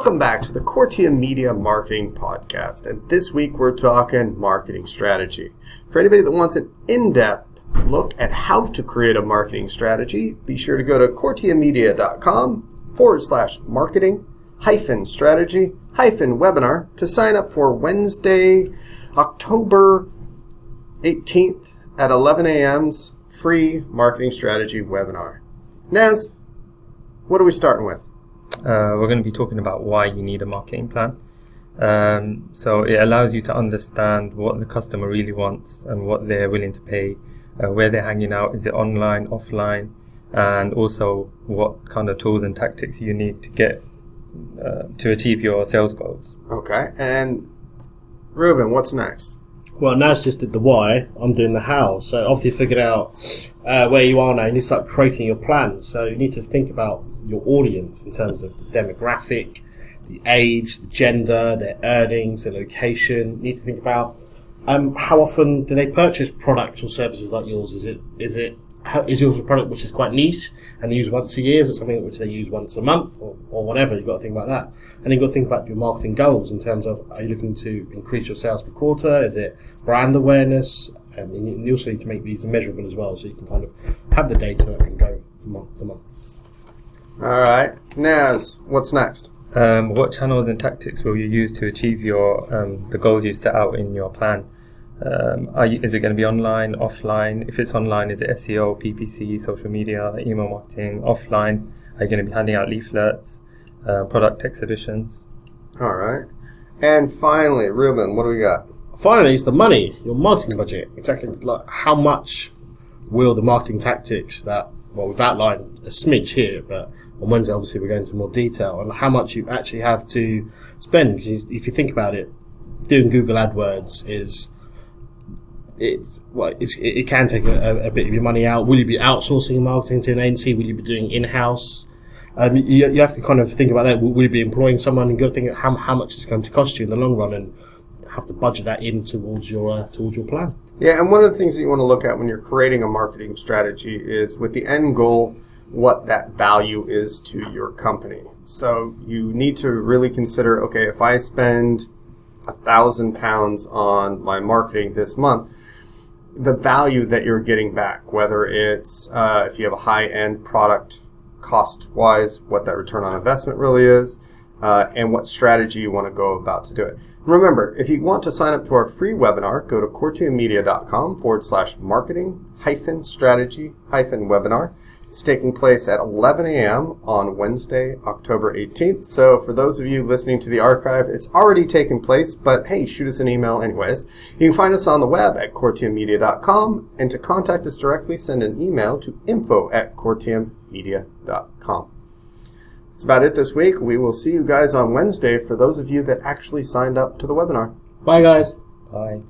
Welcome back to the Cortia Media Marketing Podcast. And this week we're talking marketing strategy. For anybody that wants an in depth look at how to create a marketing strategy, be sure to go to cortiamedia.com forward slash marketing hyphen strategy hyphen webinar to sign up for Wednesday, October 18th at 11 a.m.'s free marketing strategy webinar. Naz, what are we starting with? Uh, we're going to be talking about why you need a marketing plan. Um, so it allows you to understand what the customer really wants and what they're willing to pay, uh, where they're hanging out, is it online, offline, and also what kind of tools and tactics you need to get uh, to achieve your sales goals. Okay, and Ruben, what's next? Well, Naz just did the why. I'm doing the how. So you figured out uh, where you are now, you need to start creating your plan. So you need to think about your audience in terms of the demographic, the age, the gender, their earnings, their location. You need to think about um, how often do they purchase products or services like yours? Is it is it is yours a product which is quite niche and they use once a year? Is it something which they use once a month or, or whatever? You've got to think about that. And you've got to think about your marketing goals in terms of are you looking to increase your sales per quarter? Is it brand awareness? Um, and you also need to make these measurable as well so you can kind of have the data and go from month to month. All right, Naz, what's next? Um, what channels and tactics will you use to achieve your um, the goals you set out in your plan? Um, you, is it going to be online, offline? If it's online, is it SEO, PPC, social media, email marketing? Offline, are you going to be handing out leaflets, uh, product exhibitions? All right, and finally, Ruben, what do we got? Finally, is the money, your marketing budget. Exactly, like how much will the marketing tactics that well we've outlined a smidge here, but on Wednesday, obviously, we're going into more detail on how much you actually have to spend. If you think about it, doing Google AdWords is it's well, it's, it can take a, a, bit of your money out. Will you be outsourcing marketing to an agency? Will you be doing in house? Um, you, you, have to kind of think about that. Will, will you be employing someone? You've got to think how, how much it's going to cost you in the long run, and have to budget that in towards your uh, towards your plan. Yeah, and one of the things that you want to look at when you're creating a marketing strategy is with the end goal what that value is to your company. So you need to really consider, okay, if I spend a thousand pounds on my marketing this month, the value that you're getting back, whether it's uh, if you have a high end product cost wise, what that return on investment really is, uh, and what strategy you want to go about to do it. Remember, if you want to sign up to our free webinar, go to cortiamedia.com forward slash marketing hyphen strategy hyphen webinar. It's taking place at 11 a.m. on Wednesday, October 18th. So for those of you listening to the archive, it's already taken place, but hey, shoot us an email anyways. You can find us on the web at cortiamedia.com, and to contact us directly, send an email to info at cortiamedia.com. That's about it this week. We will see you guys on Wednesday for those of you that actually signed up to the webinar. Bye, guys. Bye.